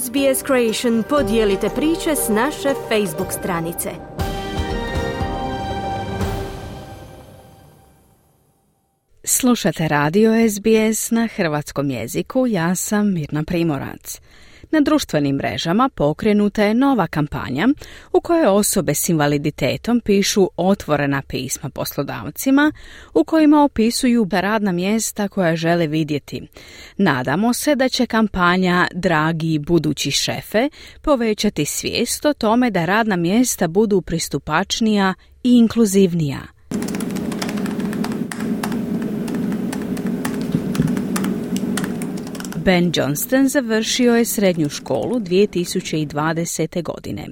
SBS Creation podijelite priče s naše Facebook stranice. Slušate radio SBS na hrvatskom jeziku, ja sam Mirna Primorac. Na društvenim mrežama pokrenuta je nova kampanja u kojoj osobe s invaliditetom pišu otvorena pisma poslodavcima u kojima opisuju radna mjesta koja žele vidjeti. Nadamo se da će kampanja Dragi budući šefe povećati svijest o tome da radna mjesta budu pristupačnija i inkluzivnija. Ben Johnston završio je srednju školu 2020. godine.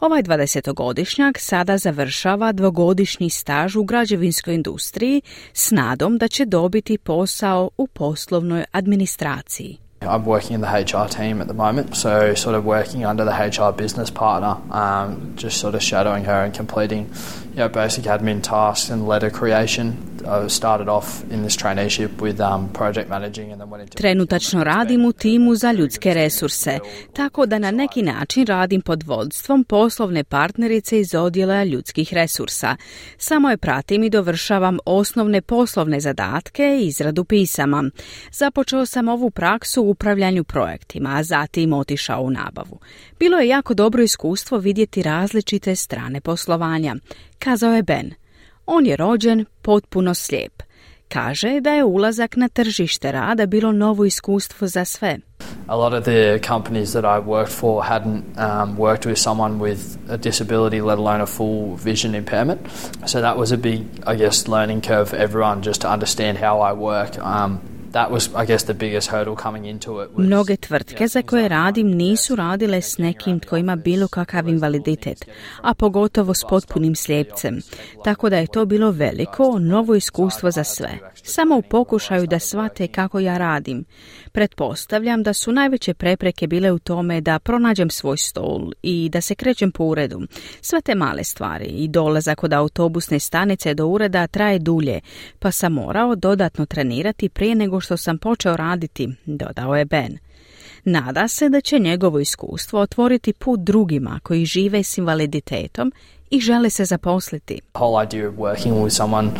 Ovaj 20-godišnjak sada završava dvogodišnji staž u građevinskoj industriji s nadom da će dobiti posao u poslovnoj administraciji. I'm working in the HR team at the moment, so sort of working under the HR business partner, um, just sort of shadowing her and completing you know, basic admin tasks and letter creation Trenutačno radim u timu za ljudske resurse, tako da na neki način radim pod vodstvom poslovne partnerice iz odjela ljudskih resursa. Samo je pratim i dovršavam osnovne poslovne zadatke i izradu pisama. Započeo sam ovu praksu u upravljanju projektima, a zatim otišao u nabavu. Bilo je jako dobro iskustvo vidjeti različite strane poslovanja, kazao je Ben. On je rođen potpuno slijep. Kaže da je ulazak na tržište rada bilo novo iskustvo za sve. A lot of the companies that I worked for hadn't um, worked with someone with a disability, let alone a full vision impairment. So that was a big, I guess, learning curve for everyone just to understand how I work. Um, Mnoge tvrtke za koje radim nisu radile s nekim tko ima bilo kakav invaliditet, a pogotovo s potpunim slijepcem. Tako da je to bilo veliko, novo iskustvo za sve. Samo u pokušaju da shvate kako ja radim. Pretpostavljam da su najveće prepreke bile u tome da pronađem svoj stol i da se krećem po uredu. Sve te male stvari i dolazak od autobusne stanice do ureda traje dulje, pa sam morao dodatno trenirati prije nego što sam počeo raditi, dodao je Ben. Nada se da će njegovo iskustvo otvoriti put drugima koji žive s invaliditetom i žele se zaposliti. Whole idea of working with someone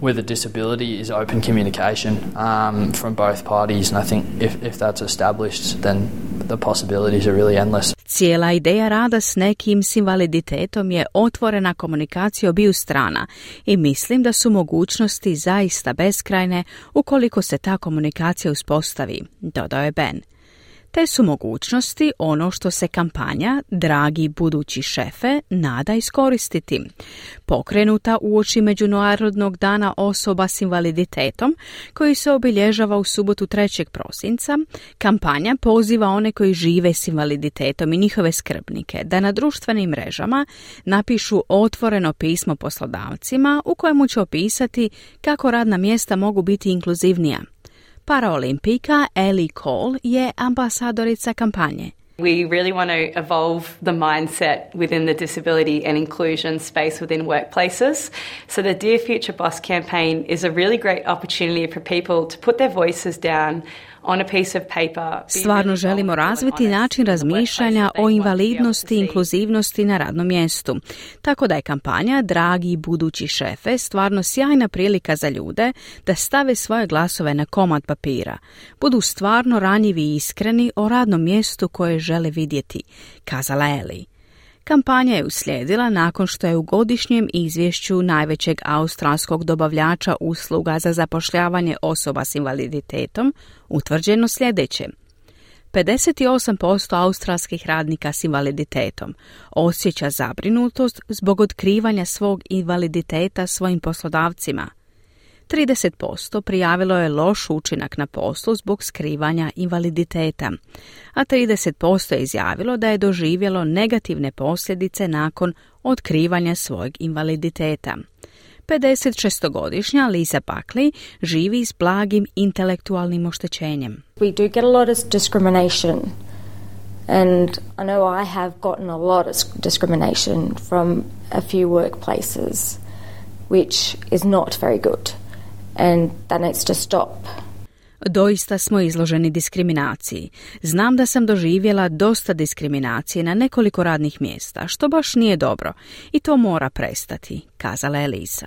with a disability is open communication um, from both parties and I think if, if that's established then the possibilities are really endless. Cijela ideja rada s nekim s invaliditetom je otvorena komunikacija obiju strana i mislim da su mogućnosti zaista beskrajne ukoliko se ta komunikacija uspostavi, dodao je Ben. Te su mogućnosti ono što se kampanja Dragi budući šefe nada iskoristiti. Pokrenuta uoči Međunarodnog dana osoba s invaliditetom koji se obilježava u subotu 3. prosinca, kampanja poziva one koji žive s invaliditetom i njihove skrbnike da na društvenim mrežama napišu otvoreno pismo poslodavcima u kojemu će opisati kako radna mjesta mogu biti inkluzivnija. Paraolimpijka Ellie Cole je ambasadorica kampanje. We really want to evolve the mindset within the disability and inclusion space within workplaces. So, the Dear Future Boss campaign is a really great opportunity for people to put their voices down Stvarno želimo razviti način razmišljanja o invalidnosti i inkluzivnosti na radnom mjestu. Tako da je kampanja Dragi budući šefe stvarno sjajna prilika za ljude da stave svoje glasove na komad papira. Budu stvarno ranjivi i iskreni o radnom mjestu koje žele vidjeti, kazala Eli. Kampanja je uslijedila nakon što je u godišnjem izvješću najvećeg australskog dobavljača usluga za zapošljavanje osoba s invaliditetom utvrđeno sljedeće. 58% australskih radnika s invaliditetom osjeća zabrinutost zbog otkrivanja svog invaliditeta svojim poslodavcima – 30% prijavilo je loš učinak na poslu zbog skrivanja invaliditeta, a 30% je izjavilo da je doživjelo negativne posljedice nakon otkrivanja svojeg invaliditeta. 56-godišnja Lisa Buckley živi s blagim intelektualnim oštećenjem. We do get a lot of discrimination and I know I have gotten a lot of discrimination from a few workplaces which is not very good and that needs to stop. Doista smo izloženi diskriminaciji. Znam da sam doživjela dosta diskriminacije na nekoliko radnih mjesta, što baš nije dobro i to mora prestati, kazala je Lisa.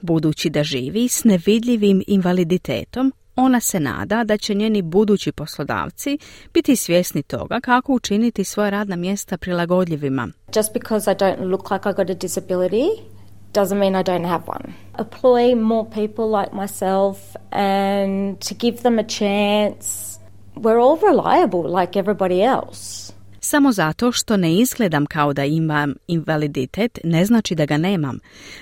Budući da živi s nevidljivim invaliditetom, ona se nada da će njeni budući poslodavci biti svjesni toga kako učiniti svoje radna mjesta prilagodljivima. Just because I don't look like I got a disability doesn't mean I don't have one. Employ more people like myself and to give them a chance. We're all reliable like everybody else. Samo zato što ne izgledam kao da imam invaliditet ne znači da ga nemam.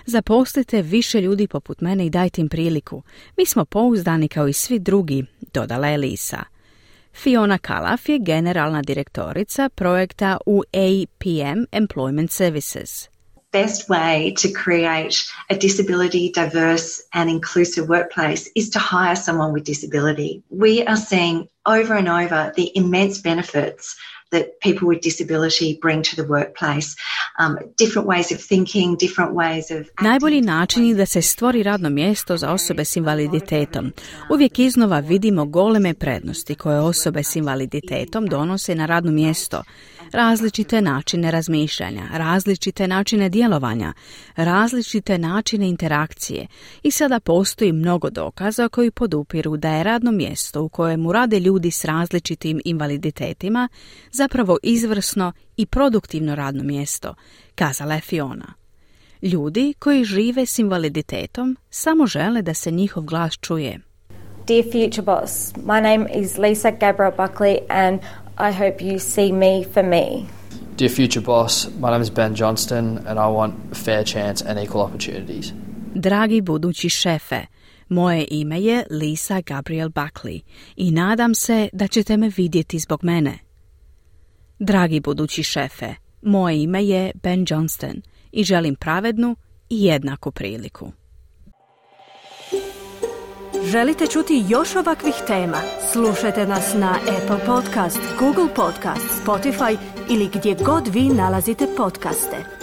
Zaposlite više ljudi poput mene i dajte im priliku. Mi smo pouzdani kao i svi drugi, dodala je Lisa. Fiona Kalaf je generalna direktorica projekta u APM Employment Services. Best way to create a disability diverse and inclusive workplace is to hire someone with disability. We are seeing over and over the immense benefits that people with disability bring to the workplace. Um, different ways of thinking, different ways of... Najbolji način da se stvori radno mjesto za osobe s invaliditetom. Uvijek iznova vidimo goleme prednosti koje osobe s invaliditetom donose na radno mjesto. Različite načine razmišljanja, različite načine djelovanja, različite načine interakcije. I sada postoji mnogo dokaza koji podupiru da je radno mjesto u kojemu rade ljudi s različitim invaliditetima zapravo izvrsno i produktivno radno mjesto, kazala je Fiona. Ljudi koji žive s invaliditetom samo žele da se njihov glas čuje. Dear future boss, my name is Lisa Gabriel Buckley and I hope you see me for me. Dear future boss, my name is Ben Johnston and I want a fair chance and equal opportunities. Dragi budući šefe, moje ime je Lisa Gabriel Buckley i nadam se da ćete me vidjeti zbog mene. Dragi budući šefe, moje ime je Ben Johnston i želim pravednu i jednaku priliku. Želite čuti još ovakvih tema? Slušajte nas na Apple Podcast, Google Podcast, Spotify ili gdje god vi nalazite podcaste.